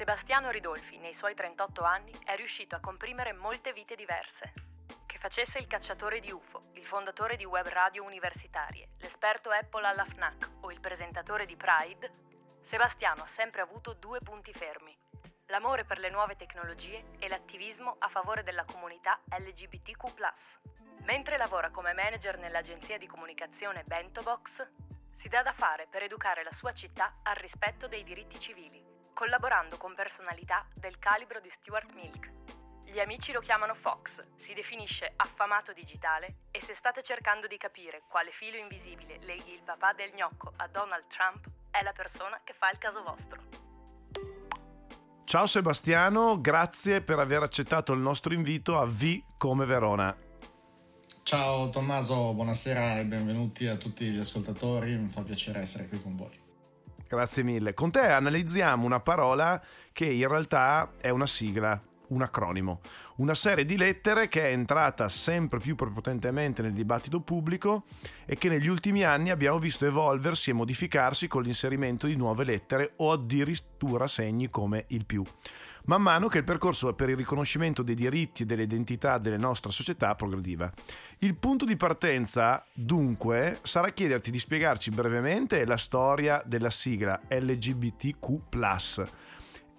Sebastiano Ridolfi, nei suoi 38 anni, è riuscito a comprimere molte vite diverse. Che facesse il cacciatore di UFO, il fondatore di web radio universitarie, l'esperto Apple alla FNAC o il presentatore di Pride, Sebastiano ha sempre avuto due punti fermi. L'amore per le nuove tecnologie e l'attivismo a favore della comunità LGBTQ. Mentre lavora come manager nell'agenzia di comunicazione Bentobox, si dà da fare per educare la sua città al rispetto dei diritti civili collaborando con personalità del calibro di Stuart Milk. Gli amici lo chiamano Fox, si definisce affamato digitale e se state cercando di capire quale filo invisibile leghi il papà del gnocco a Donald Trump, è la persona che fa il caso vostro. Ciao Sebastiano, grazie per aver accettato il nostro invito a V come Verona. Ciao Tommaso, buonasera e benvenuti a tutti gli ascoltatori, mi fa piacere essere qui con voi. Grazie mille. Con te analizziamo una parola che in realtà è una sigla, un acronimo, una serie di lettere che è entrata sempre più prepotentemente nel dibattito pubblico e che negli ultimi anni abbiamo visto evolversi e modificarsi con l'inserimento di nuove lettere o addirittura segni come il più man mano che il percorso per il riconoscimento dei diritti e delle identità delle nostre società progrediva. Il punto di partenza, dunque, sarà chiederti di spiegarci brevemente la storia della sigla LGBTQ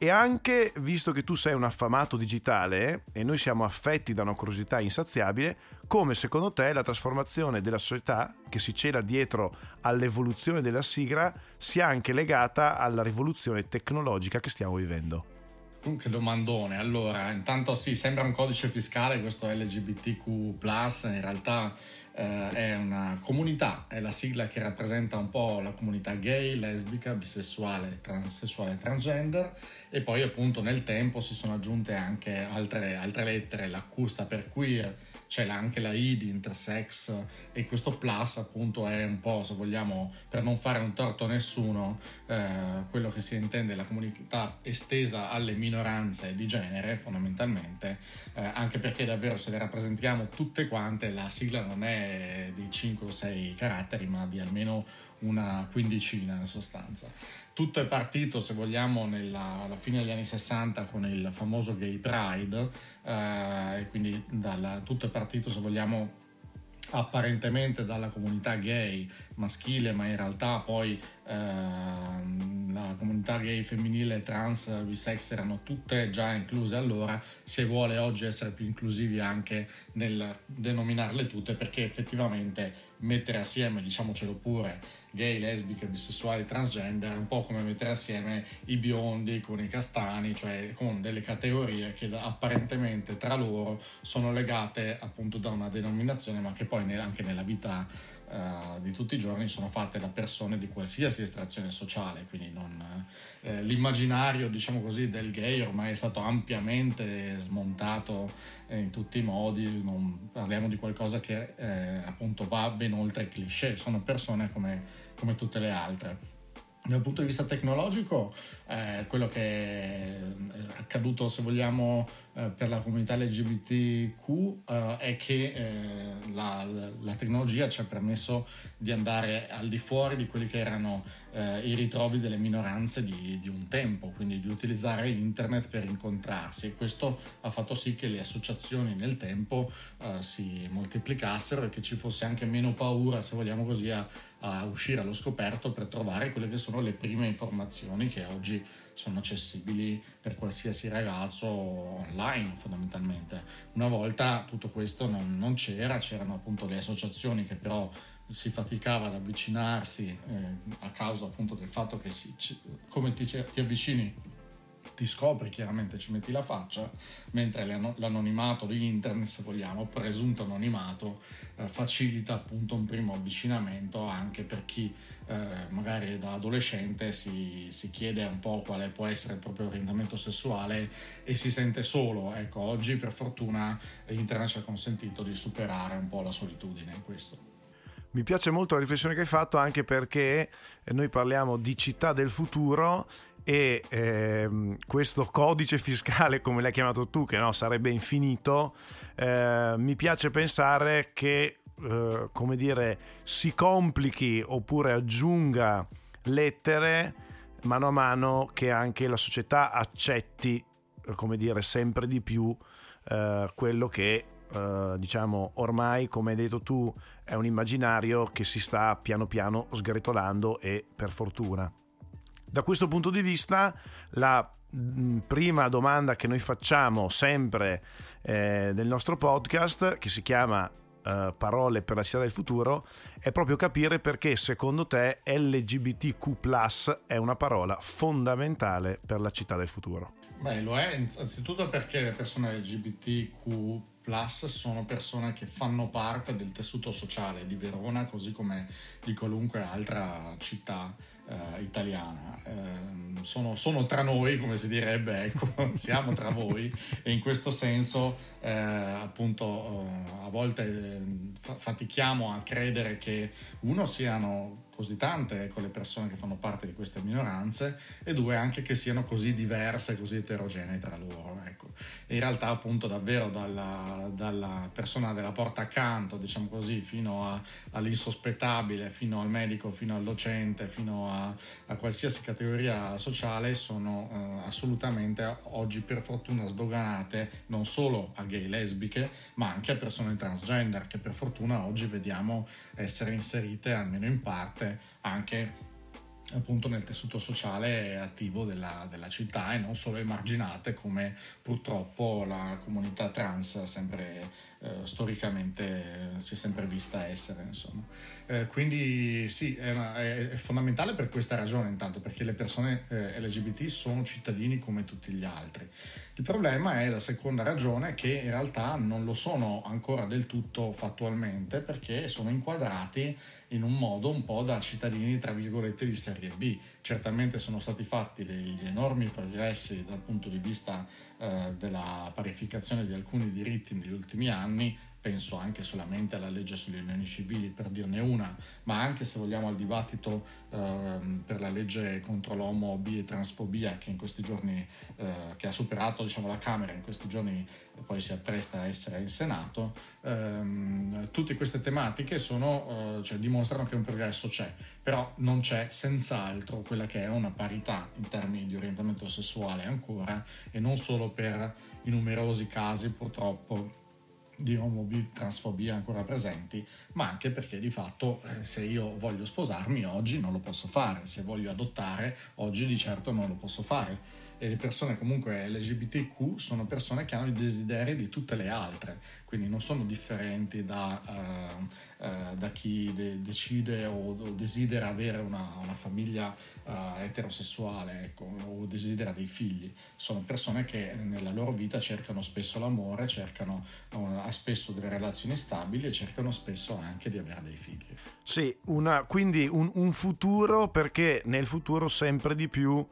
e anche, visto che tu sei un affamato digitale e noi siamo affetti da una curiosità insaziabile, come secondo te la trasformazione della società che si cela dietro all'evoluzione della sigla sia anche legata alla rivoluzione tecnologica che stiamo vivendo? Che domandone. Allora, intanto sì, sembra un codice fiscale questo LGBTQ, in realtà eh, è una comunità, è la sigla che rappresenta un po' la comunità gay, lesbica, bisessuale, transessuale, transgender e poi appunto nel tempo si sono aggiunte anche altre, altre lettere, la Q sta per queer, c'è anche la I di intersex e questo plus appunto è un po' se vogliamo per non fare un torto a nessuno eh, quello che si intende la comunità estesa alle minoranze di genere fondamentalmente eh, anche perché davvero se le rappresentiamo tutte quante la sigla non è di 5 o 6 caratteri ma di almeno una quindicina in sostanza. Tutto è partito, se vogliamo, nella, alla fine degli anni 60 con il famoso Gay Pride, eh, quindi dalla, tutto è partito, se vogliamo, apparentemente dalla comunità gay maschile, ma in realtà poi ehm, la comunità gay femminile, trans, bisex erano tutte già incluse allora, si vuole oggi essere più inclusivi anche nel denominarle tutte perché effettivamente mettere assieme, diciamocelo pure, gay, lesbiche, bisessuali, transgender, un po' come mettere assieme i biondi con i castani, cioè con delle categorie che apparentemente tra loro sono legate appunto da una denominazione, ma che poi anche nella vita uh, di tutti i giorni sono fatte da persone di qualsiasi estrazione sociale, quindi non, eh, l'immaginario diciamo così del gay ormai è stato ampiamente smontato in tutti i modi, non parliamo di qualcosa che eh, appunto va ben oltre il cliché, sono persone come, come tutte le altre. Dal punto di vista tecnologico, eh, quello che è accaduto, se vogliamo, eh, per la comunità LGBTQ eh, è che eh, la, la, tecnologia ci ha permesso di andare al di fuori di quelli che erano eh, i ritrovi delle minoranze di, di, un tempo, quindi di utilizzare internet per incontrarsi. E questo ha fatto sì che le associazioni nel tempo eh, si moltiplicassero e che ci fosse anche meno paura, se vogliamo così, a a uscire allo scoperto per trovare quelle che sono le prime informazioni che oggi sono accessibili per qualsiasi ragazzo online fondamentalmente. Una volta tutto questo non, non c'era, c'erano appunto le associazioni che però si faticava ad avvicinarsi eh, a causa appunto del fatto che si, come ti, ti avvicini ti scopri chiaramente, ci metti la faccia, mentre l'anonimato di internet, se vogliamo, presunto anonimato, eh, facilita appunto un primo avvicinamento anche per chi eh, magari da adolescente si, si, chiede un po' quale può essere il proprio orientamento sessuale e si sente solo. Ecco, oggi per fortuna internet ci ha consentito di superare un po' la solitudine in questo. Mi piace molto la riflessione che hai fatto anche perché noi parliamo di città del futuro e ehm, questo codice fiscale, come l'hai chiamato tu, che no, sarebbe infinito, eh, mi piace pensare che, eh, come dire, si complichi oppure aggiunga lettere mano a mano che anche la società accetti, come dire, sempre di più eh, quello che Uh, diciamo ormai come hai detto tu è un immaginario che si sta piano piano sgretolando e per fortuna da questo punto di vista, la mm, prima domanda che noi facciamo sempre eh, nel nostro podcast, che si chiama eh, Parole per la città del futuro, è proprio capire perché secondo te LGBTQ è una parola fondamentale per la città del futuro. Beh, lo è innanzitutto perché le persone LGBTQ sono persone che fanno parte del tessuto sociale di Verona, così come di qualunque altra città uh, italiana. Uh, sono, sono, tra noi, come si direbbe, ecco, siamo tra voi. E in questo senso uh, appunto a volte fatichiamo a credere che uno siano così tante ecco, le persone che fanno parte di queste minoranze e due anche che siano così diverse, così eterogenee tra loro. Ecco. in realtà appunto davvero dalla, dalla, persona della porta accanto, diciamo così, fino a, all'insospettabile, fino al medico, fino al docente, fino a, a qualsiasi categoria sociale sono eh, assolutamente oggi per fortuna sdoganate non solo a gay lesbiche ma anche a persone transgender che per fortuna oggi vediamo essere inserite almeno in parte anche appunto nel tessuto sociale attivo della, della, città e non solo emarginate come purtroppo la comunità trans sempre eh, storicamente si è sempre vista essere insomma. Eh, quindi sì è, una, è, fondamentale per questa ragione intanto perché le persone eh, LGBT sono cittadini come tutti gli altri il problema è la seconda ragione che in realtà non lo sono ancora del tutto fattualmente perché sono inquadrati in un modo un po' da cittadini tra virgolette di serie B. Certamente sono stati fatti degli enormi progressi dal punto di vista eh, della parificazione di alcuni diritti negli ultimi anni, penso anche solamente alla legge sulle unioni civili per dirne una, ma anche se vogliamo al dibattito eh, per la legge contro l'omo, bi e transfobia che in questi giorni, eh, che ha superato diciamo, la Camera, in questi giorni poi si appresta a essere in Senato, ehm, tutte queste tematiche sono, eh, cioè, dimostrano che un progresso c'è, però non c'è senz'altro quella che è una parità in termini di orientamento sessuale ancora e non solo per i numerosi casi purtroppo di omobi transfobia ancora presenti, ma anche perché di fatto eh, se io voglio sposarmi oggi non lo posso fare, se voglio adottare oggi di certo non lo posso fare e le persone comunque LGBTQ sono persone che hanno i desideri di tutte le altre, quindi non sono differenti da, uh, uh, da chi de- decide o, o, desidera avere una, una famiglia uh, eterosessuale ecco, o desidera dei figli, sono persone che nella loro vita cercano spesso l'amore, cercano spesso delle relazioni stabili e cercano spesso anche di avere dei figli. Sì, una, quindi un, un futuro perché nel futuro sempre di più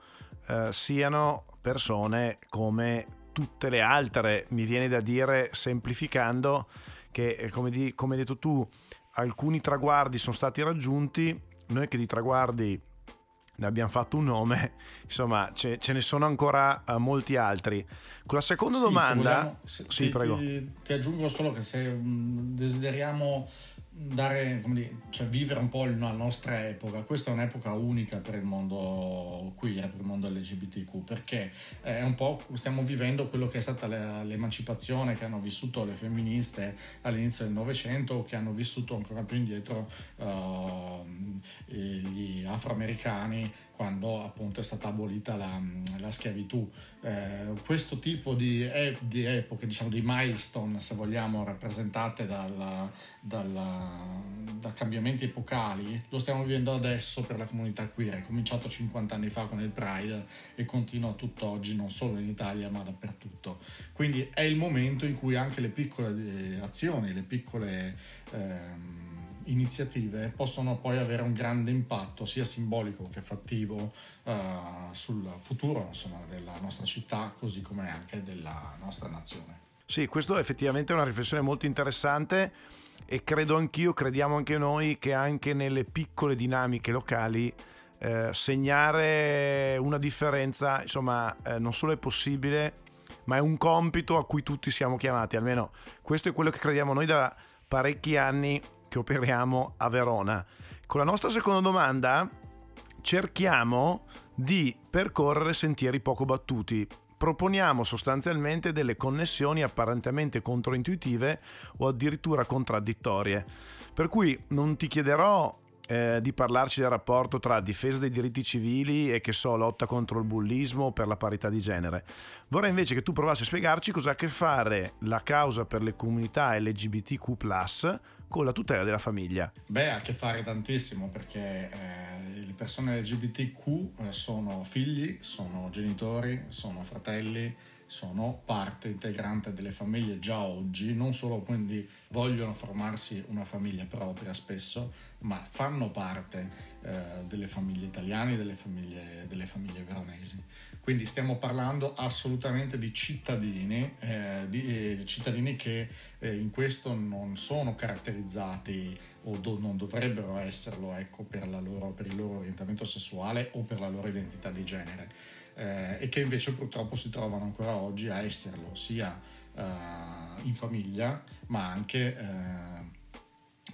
eh, siano persone come tutte le altre, mi viene da dire semplificando che eh, come, di, come hai detto tu alcuni traguardi sono stati raggiunti, noi che di traguardi ne abbiamo fatto un nome, insomma ce, ce ne sono ancora uh, molti altri. Con la seconda sì, domanda... Se vogliamo, se, sì, ti, prego. Ti, ti, aggiungo solo che se um, desideriamo dare, dire, cioè vivere un po' la nostra epoca. Questa è un'epoca unica per il mondo queer, per il mondo LGBTQ, perché è un po' stiamo vivendo quello che è stata l'emancipazione che hanno vissuto le femministe all'inizio del Novecento che hanno vissuto ancora più indietro uh, gli afroamericani quando appunto è stata abolita la, la schiavitù. Eh, questo tipo di, eh, di, epoche, diciamo di milestone, se vogliamo, rappresentate dalla, dalla, da cambiamenti epocali, lo stiamo vivendo adesso per la comunità queer. È cominciato 50 anni fa con il Pride e continua tutt'oggi, non solo in Italia ma dappertutto. Quindi è il momento in cui anche le piccole eh, azioni, le piccole... Eh, iniziative possono poi avere un grande impatto sia simbolico che fattivo uh, sul futuro insomma, della nostra città così come anche della nostra nazione. Sì, questo è effettivamente una riflessione molto interessante e credo anch'io, crediamo anche noi che anche nelle piccole dinamiche locali eh, segnare una differenza, insomma, eh, non solo è possibile, ma è un compito a cui tutti siamo chiamati, almeno questo è quello che crediamo noi da parecchi anni che operiamo a Verona. Con la nostra seconda domanda cerchiamo di percorrere sentieri poco battuti. Proponiamo sostanzialmente delle connessioni apparentemente controintuitive o addirittura contraddittorie. Per cui non ti chiederò eh, di parlarci del rapporto tra difesa dei diritti civili e che so, lotta contro il bullismo per la parità di genere. Vorrei invece che tu provassi a spiegarci cosa ha a che fare la causa per le comunità LGBTQ con la tutela della famiglia. Beh, ha a che fare tantissimo perché eh, le persone LGBTQ eh, sono figli, sono genitori, sono fratelli, sono parte integrante delle famiglie già oggi, non solo quindi vogliono formarsi una famiglia propria spesso, ma fanno parte eh, delle famiglie italiane, delle famiglie, delle famiglie veronesi. Quindi stiamo parlando assolutamente di cittadini, eh, di eh, cittadini che eh, in questo non sono caratterizzati o do, non dovrebbero esserlo ecco, per, loro, per il loro orientamento sessuale o per la loro identità di genere eh, e che invece purtroppo si trovano ancora oggi a esserlo, sia eh, in famiglia ma anche, eh,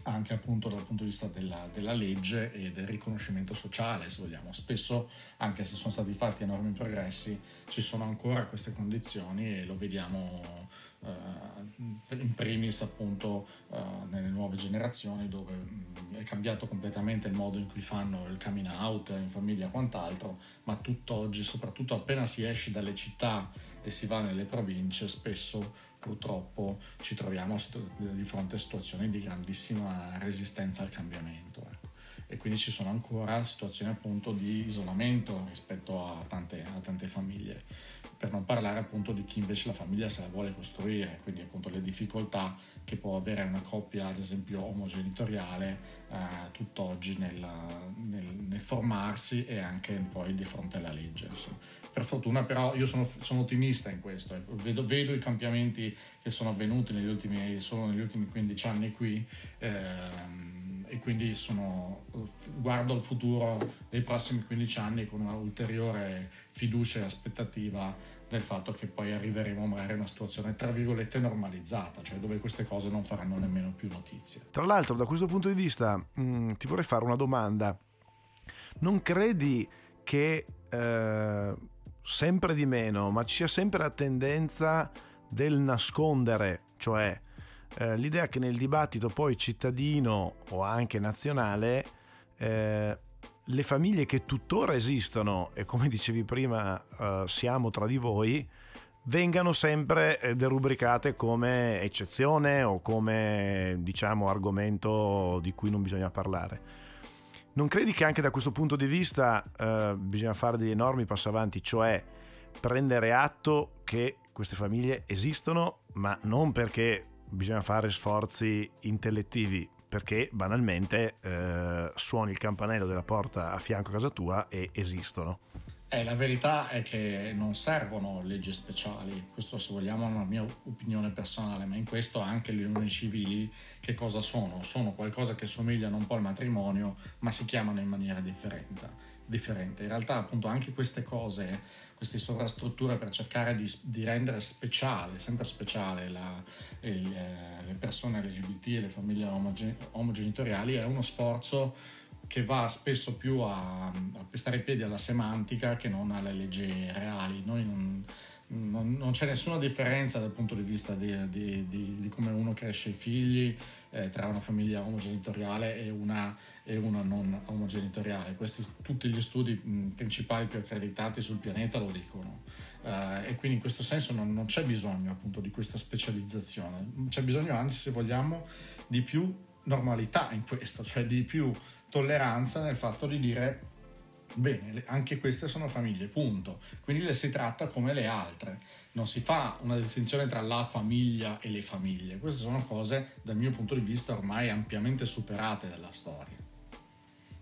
anche, appunto dal punto di vista della, della, legge e del riconoscimento sociale, se vogliamo. Spesso, anche se sono stati fatti enormi progressi, ci sono ancora queste condizioni e lo vediamo eh, in primis appunto eh, nelle nuove generazioni dove mm, è cambiato completamente il modo in cui fanno il coming out in famiglia e quant'altro, ma tutt'oggi, soprattutto appena si esce dalle città e si va nelle province, spesso purtroppo ci troviamo di fronte a situazioni di grandissima resistenza al cambiamento. Ecco. E quindi ci sono ancora situazioni appunto di isolamento rispetto a tante, a tante famiglie per non parlare appunto di chi invece la famiglia se la vuole costruire, quindi appunto le difficoltà che può avere una coppia ad esempio omogenitoriale eh, tutt'oggi nel, nel, nel, formarsi e anche poi di fronte alla legge. Insomma. Per fortuna però io sono, sono ottimista in questo, eh. vedo, vedo, i cambiamenti che sono avvenuti negli ultimi, solo negli ultimi 15 anni qui. Ehm, e quindi sono, guardo al futuro dei prossimi 15 anni con una ulteriore fiducia e aspettativa del fatto che poi arriveremo magari a una situazione tra virgolette normalizzata, cioè dove queste cose non faranno nemmeno più notizia. Tra l'altro da questo punto di vista mh, mm, ti vorrei fare una domanda. Non credi che eh, sempre di meno, ma ci sia sempre la tendenza del nascondere, cioè eh, l'idea che nel dibattito poi cittadino o anche nazionale eh, le famiglie che tuttora esistono e come dicevi prima eh, siamo tra di voi vengano sempre eh, derubricate come eccezione o come diciamo argomento di cui non bisogna parlare. Non credi che anche da questo punto di vista eh, bisogna fare degli enormi passi avanti, cioè prendere atto che queste famiglie esistono, ma non perché bisogna fare sforzi intellettivi perché banalmente eh, suoni il campanello della porta a fianco a casa tua e esistono. Eh, la verità è che non servono leggi speciali, questo se vogliamo è una mia opinione personale, ma in questo anche le unioni civili che cosa sono? Sono qualcosa che somigliano un po' al matrimonio, ma si chiamano in maniera differente. differente. In realtà appunto anche queste cose queste sovrastrutture per cercare di, di rendere speciale, sempre speciale la, il, eh, le persone LGBT e le famiglie omogen- omogenitoriali è uno sforzo che va spesso più a, a pestare i piedi alla semantica che non alle leggi reali. Noi non, non, non, c'è nessuna differenza dal punto di vista di, di, di, di come uno cresce i figli eh, tra una famiglia omogenitoriale e una, e una, non omogenitoriale. Questi tutti gli studi principali più accreditati sul pianeta lo dicono. Uh, e quindi in questo senso non, non, c'è bisogno appunto di questa specializzazione, c'è bisogno anzi se vogliamo di più normalità in questo, cioè di più tolleranza nel fatto di dire Bene, anche queste sono famiglie, punto. Quindi le si tratta come le altre. Non si fa una distinzione tra la famiglia e le famiglie. Queste sono cose, dal mio punto di vista, ormai ampiamente superate dalla storia.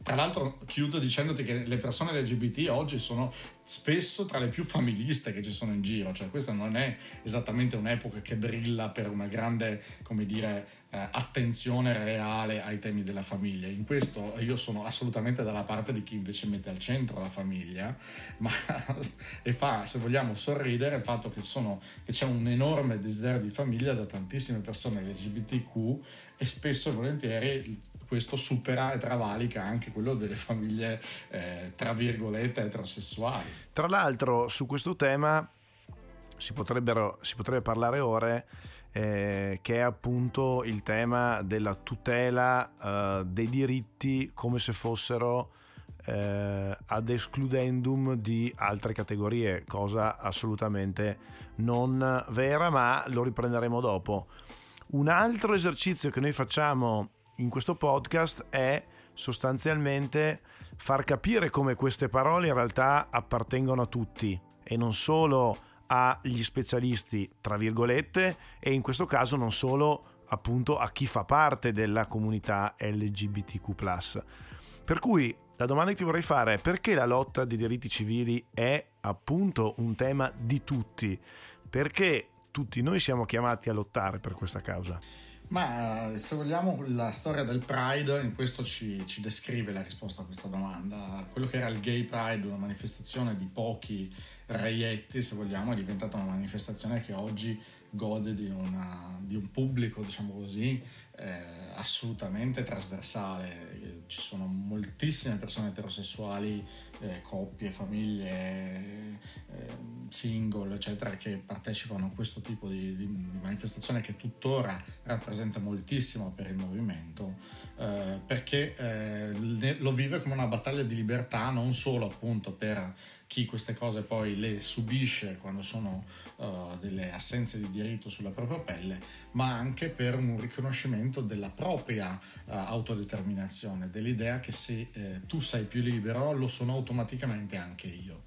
Tra l'altro chiudo dicendoti che le persone LGBT oggi sono spesso tra le più familiste che ci sono in giro, cioè questa non è esattamente un'epoca che brilla per una grande, come dire, eh, attenzione reale ai temi della famiglia. In questo io sono assolutamente dalla parte di chi invece mette al centro la famiglia, ma e fa, se vogliamo, sorridere il fatto che, sono, che c'è un enorme desiderio di famiglia da tantissime persone LGBTQ e spesso e volentieri questo supera e travalica anche quello delle famiglie, eh, tra virgolette, eterosessuali. Tra l'altro, su questo tema si, si potrebbe parlare ore. Eh, che è appunto il tema della tutela eh, dei diritti come se fossero eh, ad escludendum di altre categorie, cosa assolutamente non vera, ma lo riprenderemo dopo. Un altro esercizio che noi facciamo in questo podcast è sostanzialmente far capire come queste parole in realtà appartengono a tutti e non solo agli specialisti, tra virgolette, e in questo caso non solo appunto a chi fa parte della comunità LGBTQ. Per cui la domanda che ti vorrei fare è perché la lotta dei diritti civili è appunto un tema di tutti? Perché tutti noi siamo chiamati a lottare per questa causa? Ma se vogliamo la storia del Pride in questo ci, ci, descrive la risposta a questa domanda. Quello che era il Gay Pride, una manifestazione di pochi reietti, se vogliamo, è diventata una manifestazione che oggi gode di, una, di un pubblico, diciamo così, eh, assolutamente trasversale. Ci sono moltissime persone eterosessuali, eh, coppie, famiglie, eh, single, eccetera, che partecipano a questo tipo di, di, di, manifestazione che tuttora rappresenta moltissimo per il movimento, eh, perché eh, lo vive come una battaglia di libertà non solo appunto per chi queste cose poi le subisce quando sono uh, delle assenze di diritto sulla propria pelle, ma anche per un riconoscimento della propria uh, autodeterminazione, dell'idea che se eh, tu sei più libero lo sono automaticamente anche io.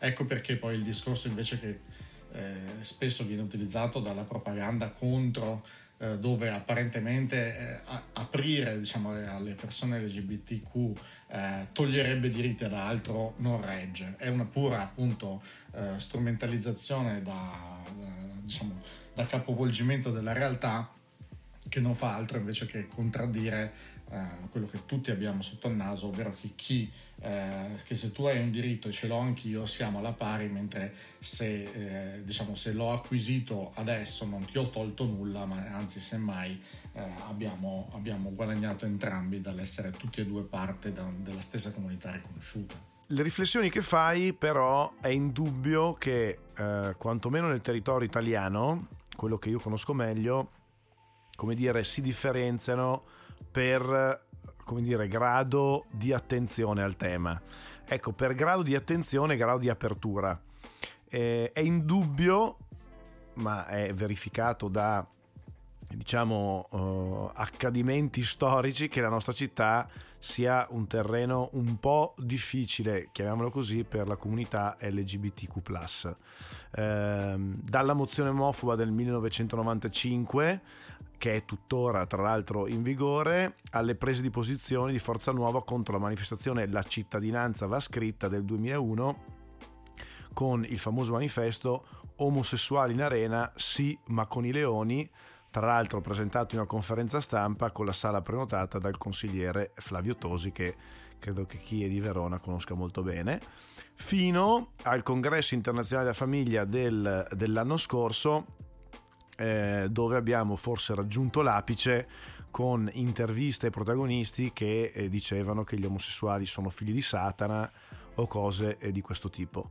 Ecco perché poi il discorso invece che eh, spesso viene utilizzato dalla propaganda contro eh, dove apparentemente eh, aprire diciamo, alle persone LGBTQ eh, toglierebbe diritti ad altro non regge. È una pura appunto eh, strumentalizzazione da, da, diciamo, da capovolgimento della realtà che non fa altro invece che contraddire eh, quello che tutti abbiamo sotto il naso, ovvero che chi eh, che se tu hai un diritto e ce l'ho anch'io siamo alla pari, mentre se, eh, diciamo, se l'ho acquisito adesso non ti ho tolto nulla, ma anzi semmai eh, abbiamo, abbiamo, guadagnato entrambi dall'essere tutti e due parte da, della stessa comunità riconosciuta. Le riflessioni che fai però è indubbio che eh, quantomeno nel territorio italiano, quello che io conosco meglio, come dire, si differenziano per come dire, grado di attenzione al tema. Ecco, per grado di attenzione, grado di apertura. Eh, è indubbio, ma è verificato da diciamo uh, accadimenti storici che la nostra città sia un terreno un po' difficile, chiamiamolo così, per la comunità LGBTQ. Eh, dalla mozione omofoba del 1995 che è tuttora tra l'altro in vigore, alle prese di posizione di Forza Nuova contro la manifestazione La cittadinanza va scritta del 2001 con il famoso manifesto Omosessuali in arena, sì ma con i leoni, tra l'altro presentato in una conferenza stampa con la sala prenotata dal consigliere Flavio Tosi che credo che chi è di Verona conosca molto bene, fino al congresso internazionale della famiglia del, dell'anno scorso eh, dove abbiamo forse raggiunto l'apice con interviste ai protagonisti che eh, dicevano che gli omosessuali sono figli di Satana o cose eh, di questo tipo.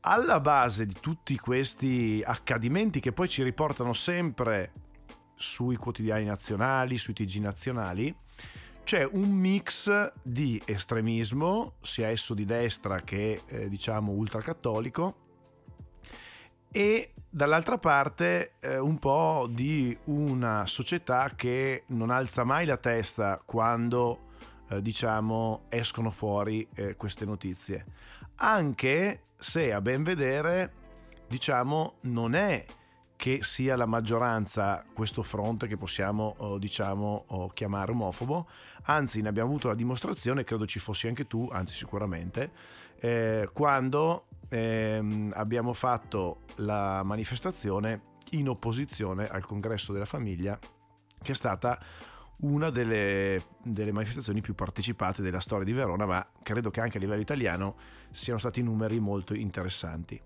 Alla base di tutti questi accadimenti che poi ci riportano sempre sui quotidiani nazionali, sui TG nazionali, c'è un mix di estremismo, sia esso di destra che eh, diciamo ultracattolico, e dall'altra parte eh, un po' di una società che non alza mai la testa quando eh, diciamo escono fuori eh, queste notizie. Anche se a ben vedere diciamo non è che sia la maggioranza questo fronte che possiamo oh, diciamo oh, chiamare omofobo anzi ne abbiamo avuto la dimostrazione credo ci fossi anche tu anzi sicuramente eh, quando ehm, abbiamo fatto la manifestazione in opposizione al congresso della famiglia che è stata una delle, delle, manifestazioni più partecipate della storia di Verona, ma credo che anche a livello italiano siano stati numeri molto interessanti.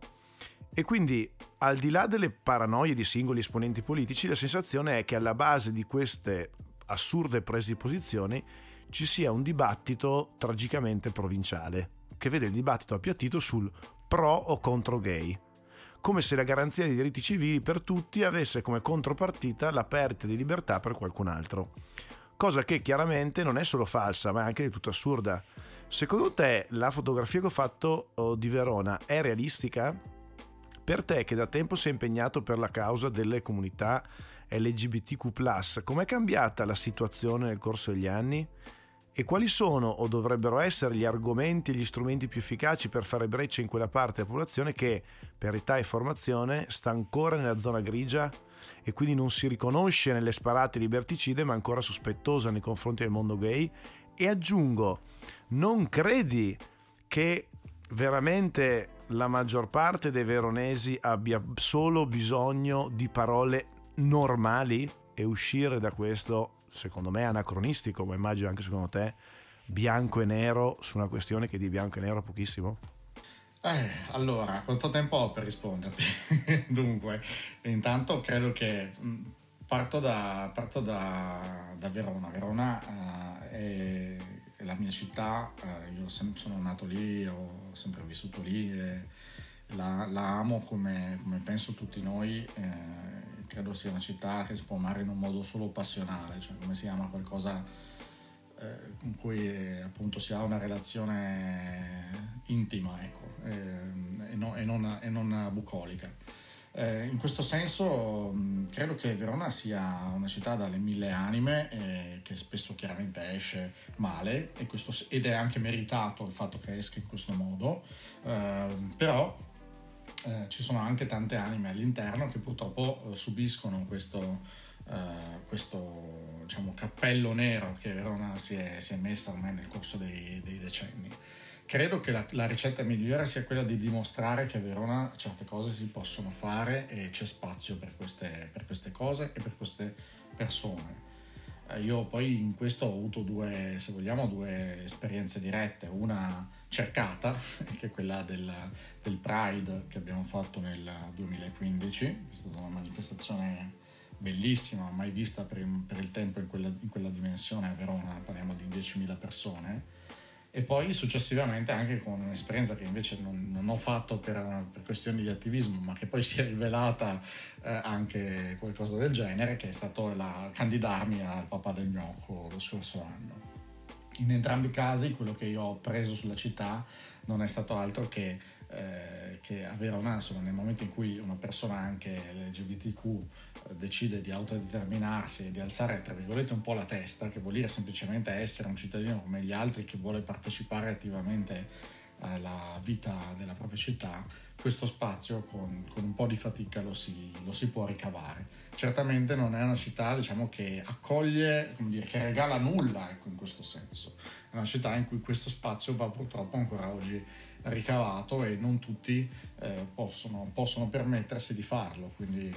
E quindi, al di là delle paranoie di singoli esponenti politici, la sensazione è che alla base di queste assurde prese di posizione ci sia un dibattito tragicamente provinciale, che vede il dibattito appiattito sul pro o contro gay, come se la garanzia dei diritti civili per tutti avesse come contropartita la perdita di libertà per qualcun altro. Cosa che chiaramente non è solo falsa, ma è anche di tutto assurda. Secondo te la fotografia che ho fatto oh, di Verona è realistica? Per te che da tempo sei impegnato per la causa delle comunità LGBTQ, com'è cambiata la situazione nel corso degli anni? E quali sono o dovrebbero essere gli argomenti e gli strumenti più efficaci per fare breccia in quella parte della popolazione che, per età e formazione, sta ancora nella zona grigia e quindi non si riconosce nelle sparate liberticide ma ancora sospettosa nei confronti del mondo gay? E aggiungo, non credi che veramente la maggior parte dei veronesi abbia solo bisogno di parole normali e uscire da questo secondo me anacronistico, ma immagino anche secondo te, bianco e nero su una questione che di bianco e nero ha pochissimo? Eh, allora, quanto tempo ho per risponderti? Dunque, intanto credo che parto da, parto da, da Verona. Verona uh, è, la mia città, uh, io sono nato lì, ho sempre vissuto lì e la, la amo come, come, penso tutti noi. Eh, credo sia una città che si può amare in un modo solo passionale, cioè come si ama qualcosa eh, con cui eh, appunto si ha una relazione intima, ecco, eh, e, no, e, non, e, non, bucolica. Eh, in questo senso mh, credo che Verona sia una città dalle mille anime eh, che spesso chiaramente esce male questo, ed è anche meritato il fatto che esca in questo modo, eh, però eh, ci sono anche tante anime all'interno che purtroppo eh, subiscono questo, eh, questo diciamo, cappello nero che Verona si è, si è messa ormai nel corso dei, dei decenni. Credo che la, la, ricetta migliore sia quella di dimostrare che a Verona certe cose si possono fare e c'è spazio per queste, per queste cose e per queste persone. Eh, io poi in questo ho avuto due, se vogliamo, due esperienze dirette, una cercata, che è quella del, del Pride che abbiamo fatto nel 2015, è stata una manifestazione bellissima, mai vista per, per il tempo in quella, in quella, dimensione a Verona, parliamo di 10.000 persone, e poi successivamente anche con un'esperienza che invece non, non ho fatto per, per, questioni di attivismo, ma che poi si è rivelata eh, anche qualcosa del genere, che è stato la, candidarmi al Papà del Gnocco lo scorso anno. In entrambi i casi quello che io ho preso sulla città non è stato altro che, eh, che avere una, insomma, nel momento in cui una persona anche LGBTQ decide di autodeterminarsi e di alzare tra virgolette un po' la testa, che vuol dire semplicemente essere un cittadino come gli altri che vuole partecipare attivamente alla vita della propria città, questo spazio con, con un po' di fatica lo si, lo si, può ricavare. Certamente non è una città diciamo, che accoglie, dire, che regala nulla ecco, in questo senso, è una città in cui questo spazio va purtroppo ancora oggi ricavato e non tutti eh, possono, possono, permettersi di farlo, quindi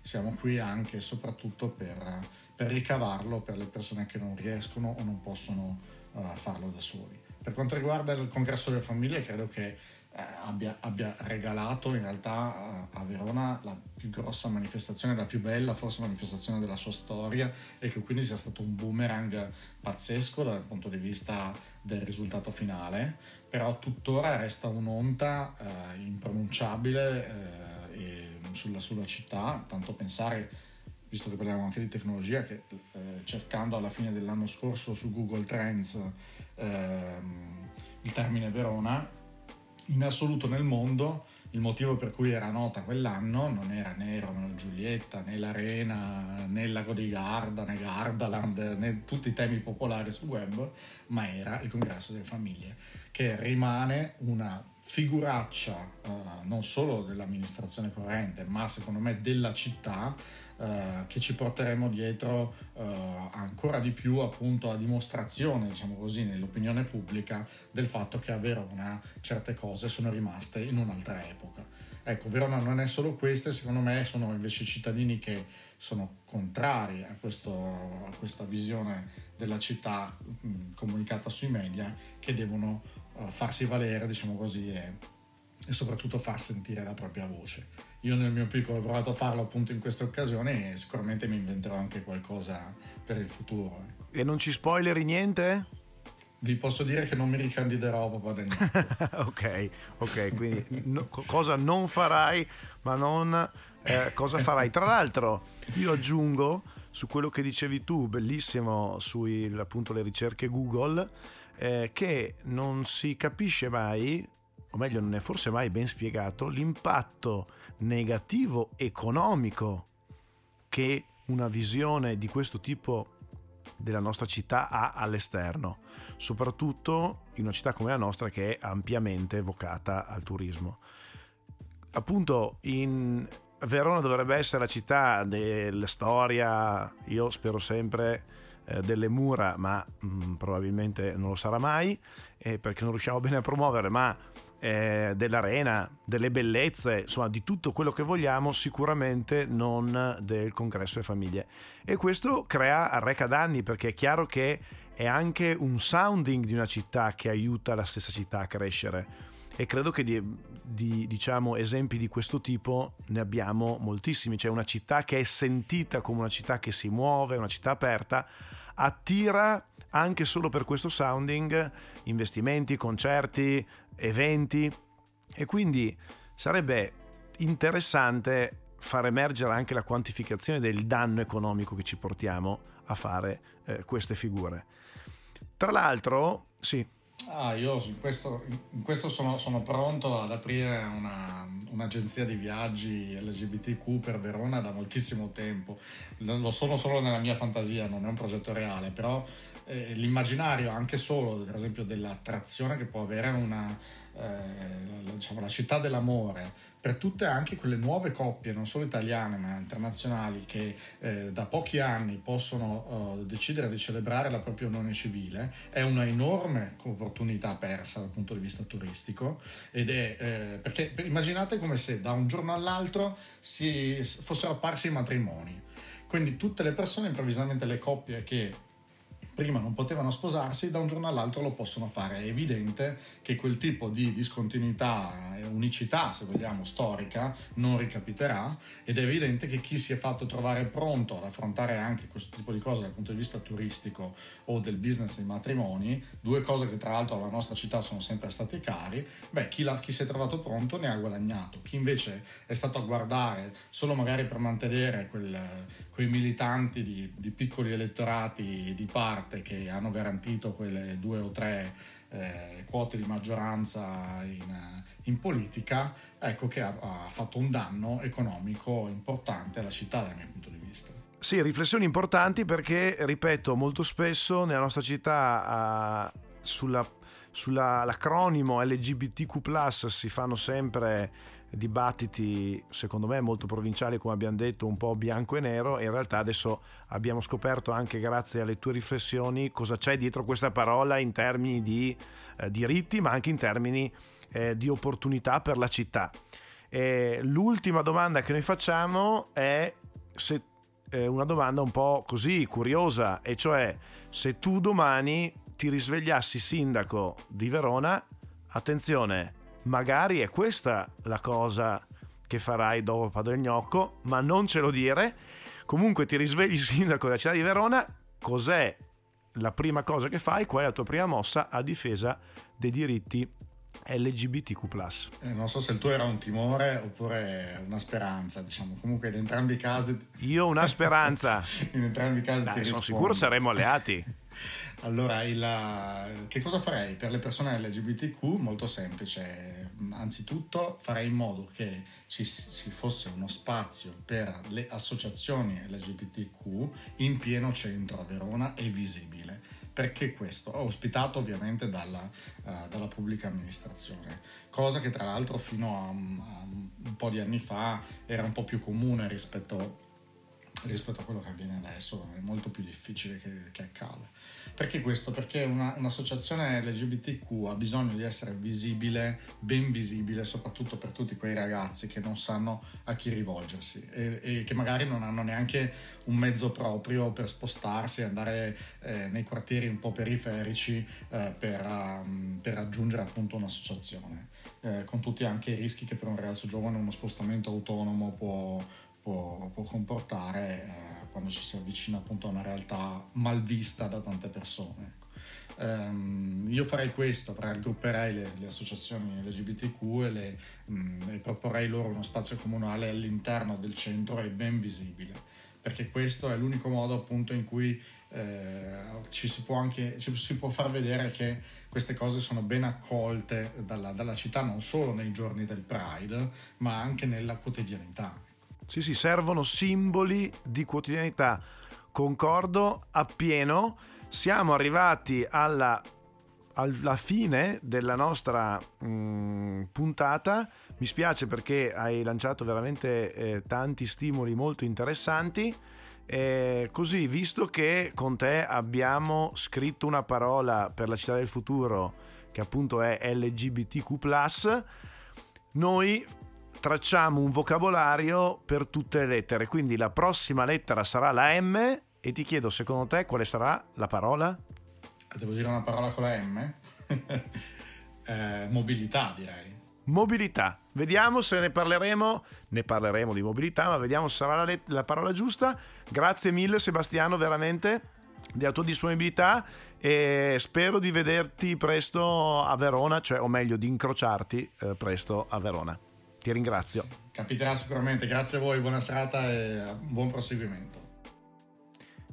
siamo qui anche e soprattutto per, per, ricavarlo per le persone che non riescono o non possono uh, farlo da soli. Per quanto riguarda il congresso delle famiglie, credo che eh, abbia, abbia, regalato in realtà a, a, Verona la più grossa manifestazione, la più bella forse manifestazione della sua storia e che quindi sia stato un boomerang pazzesco dal punto di vista del risultato finale, però tuttora resta un'onta eh, impronunciabile eh, sulla, sulla, città, tanto pensare, visto che parliamo anche di tecnologia, che eh, cercando alla fine dell'anno scorso su Google Trends ehm, il termine Verona, in assoluto nel mondo il motivo per cui era nota quell'anno non era né Romeo Giulietta, né l'Arena, né il Lago di Garda, né Gardaland, né tutti i temi popolari sul web, ma era il congresso delle famiglie, che rimane una figuraccia uh, non solo dell'amministrazione corrente, ma secondo me della città uh, che ci porteremo dietro uh, ancora di più appunto a dimostrazione, diciamo così, nell'opinione pubblica del fatto che a Verona certe cose sono rimaste in un'altra epoca. Ecco, Verona non è solo queste, secondo me sono invece cittadini che sono contrari a, questo, a questa visione della città mh, comunicata sui media che devono farsi valere, diciamo così, e, e, soprattutto far sentire la propria voce. Io nel mio piccolo ho provato a farlo appunto in queste occasioni e sicuramente mi inventerò anche qualcosa per il futuro. Ecco. E non ci spoileri niente? Vi posso dire che non mi ricandiderò proprio dentro. ok, ok, quindi no, cosa non farai, ma non eh, cosa farai. Tra l'altro, io aggiungo su quello che dicevi tu, bellissimo, sui appunto le ricerche Google, eh, che non si capisce mai, o meglio non è forse mai ben spiegato, l'impatto negativo economico che una visione di questo tipo della nostra città ha all'esterno, soprattutto in una città come la nostra che è ampiamente vocata al turismo. Appunto in Verona dovrebbe essere la città della storia, io spero sempre eh, delle mura, ma mh, mm, probabilmente non lo sarà mai, eh, perché non riusciamo bene a promuovere, ma eh, dell'arena, delle bellezze, insomma di tutto quello che vogliamo, sicuramente non del congresso e famiglie. E questo crea arreca danni, perché è chiaro che è anche un sounding di una città che aiuta la stessa città a crescere e credo che di, di diciamo, esempi di questo tipo ne abbiamo moltissimi. C'è una città che è sentita come una città che si muove, una città aperta, attira anche solo per questo sounding investimenti, concerti, eventi e quindi sarebbe interessante far emergere anche la quantificazione del danno economico che ci portiamo a fare eh, queste figure. Tra l'altro, sì. Ah, io in questo, in questo sono, sono, pronto ad aprire una, un'agenzia di viaggi LGBTQ per Verona da moltissimo tempo. Lo sono solo nella mia fantasia, non è un progetto reale, però eh, l'immaginario anche solo, per esempio, dell'attrazione che può avere una, eh, diciamo, la città dell'amore per tutte anche quelle nuove coppie, non solo italiane ma internazionali, che eh, da pochi anni possono uh, decidere di celebrare la propria unione civile, è una enorme opportunità persa dal punto di vista turistico. Ed è eh, perché immaginate come se da un giorno all'altro si, fossero apparsi i matrimoni. Quindi tutte le persone, improvvisamente le coppie che prima non potevano sposarsi, da un giorno all'altro lo possono fare. È evidente che quel tipo di discontinuità e unicità, se vogliamo, storica, non ricapiterà ed è evidente che chi si è fatto trovare pronto ad affrontare anche questo tipo di cose dal punto di vista turistico o del business dei matrimoni, due cose che tra l'altro alla nostra città sono sempre state cari, beh, chi, la, chi si è trovato pronto ne ha guadagnato. Chi invece è stato a guardare solo magari per mantenere quel quei militanti di, di, piccoli elettorati di parte che hanno garantito quelle due o tre eh, quote di maggioranza in, in politica, ecco che ha, ha, fatto un danno economico importante alla città dal mio punto di vista. Sì, riflessioni importanti perché, ripeto, molto spesso nella nostra città uh, sulla, sull'acronimo LGBTQ si fanno sempre dibattiti secondo me molto provinciali come abbiamo detto un po' bianco e nero e in realtà adesso abbiamo scoperto anche grazie alle tue riflessioni cosa c'è dietro questa parola in termini di eh, diritti ma anche in termini eh, di opportunità per la città. E l'ultima domanda che noi facciamo è se, eh, una domanda un po' così curiosa e cioè se tu domani ti risvegliassi sindaco di Verona attenzione magari è questa la cosa che farai dopo Padre Gnocco, ma non ce lo dire. Comunque ti risvegli sindaco della città di Verona, cos'è la prima cosa che fai? Qual è la tua prima mossa a difesa dei diritti LGBTQ. Eh, non so se il tuo era un timore oppure una speranza, diciamo. Comunque in entrambi i casi. Io una speranza. in entrambi i casi Dai, sono rispondo. sicuro saremo alleati. Allora, il, che cosa farei per le persone LGBTQ? Molto semplice. Anzitutto farei in modo che ci, ci fosse uno spazio per le associazioni LGBTQ in pieno centro a Verona e visibile. Perché questo? Ospitato ovviamente dalla, uh, dalla pubblica amministrazione, cosa che tra l'altro fino a, a un po' di anni fa era un po' più comune rispetto rispetto a quello che avviene adesso è molto più difficile che, che accada perché questo? perché una, un'associazione LGBTQ ha bisogno di essere visibile ben visibile soprattutto per tutti quei ragazzi che non sanno a chi rivolgersi e, e che magari non hanno neanche un mezzo proprio per spostarsi e andare eh, nei quartieri un po' periferici eh, per, um, per raggiungere appunto un'associazione eh, con tutti anche i rischi che per un ragazzo giovane uno spostamento autonomo può può, può comportare eh, quando ci si avvicina appunto a una realtà mal vista da tante persone. Ecco. Um, io farei questo, raggrupperei le, le associazioni LGBTQ e, le, mh, e proporrei loro uno spazio comunale all'interno del centro e ben visibile, perché questo è l'unico modo appunto in cui eh, ci, si può anche, ci si può far vedere che queste cose sono ben accolte dalla, dalla città non solo nei giorni del Pride, ma anche nella quotidianità. Sì, sì, servono simboli di quotidianità. Concordo appieno. Siamo arrivati alla, alla fine della nostra mh, mm, puntata. Mi spiace perché hai lanciato veramente eh, tanti stimoli molto interessanti. Eh, così, visto che con te abbiamo scritto una parola per la città del futuro, che appunto è LGBTQ, noi tracciamo un vocabolario per tutte le lettere, quindi la prossima lettera sarà la M e ti chiedo secondo te quale sarà la parola? Devo dire una parola con la M? eh, mobilità direi. Mobilità. Vediamo se ne parleremo, ne parleremo di mobilità, ma vediamo se sarà la, let- la parola giusta. Grazie mille Sebastiano, veramente della tua disponibilità e spero di vederti presto a Verona, cioè o meglio di incrociarti eh, presto a Verona. Ti ringrazio. Capiterà sicuramente, grazie a voi, buona serata e buon proseguimento.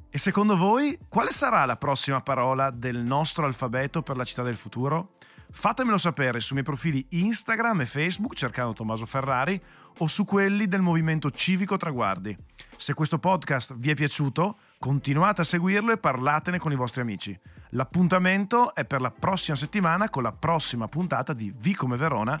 E secondo voi quale sarà la prossima parola del nostro alfabeto per la città del futuro? Fatemelo sapere sui miei profili Instagram e Facebook cercando Tommaso Ferrari o su quelli del Movimento Civico Traguardi. Se questo podcast vi è piaciuto, continuate a seguirlo e parlatene con i vostri amici. L'appuntamento è per la prossima settimana con la prossima puntata di Vi come Verona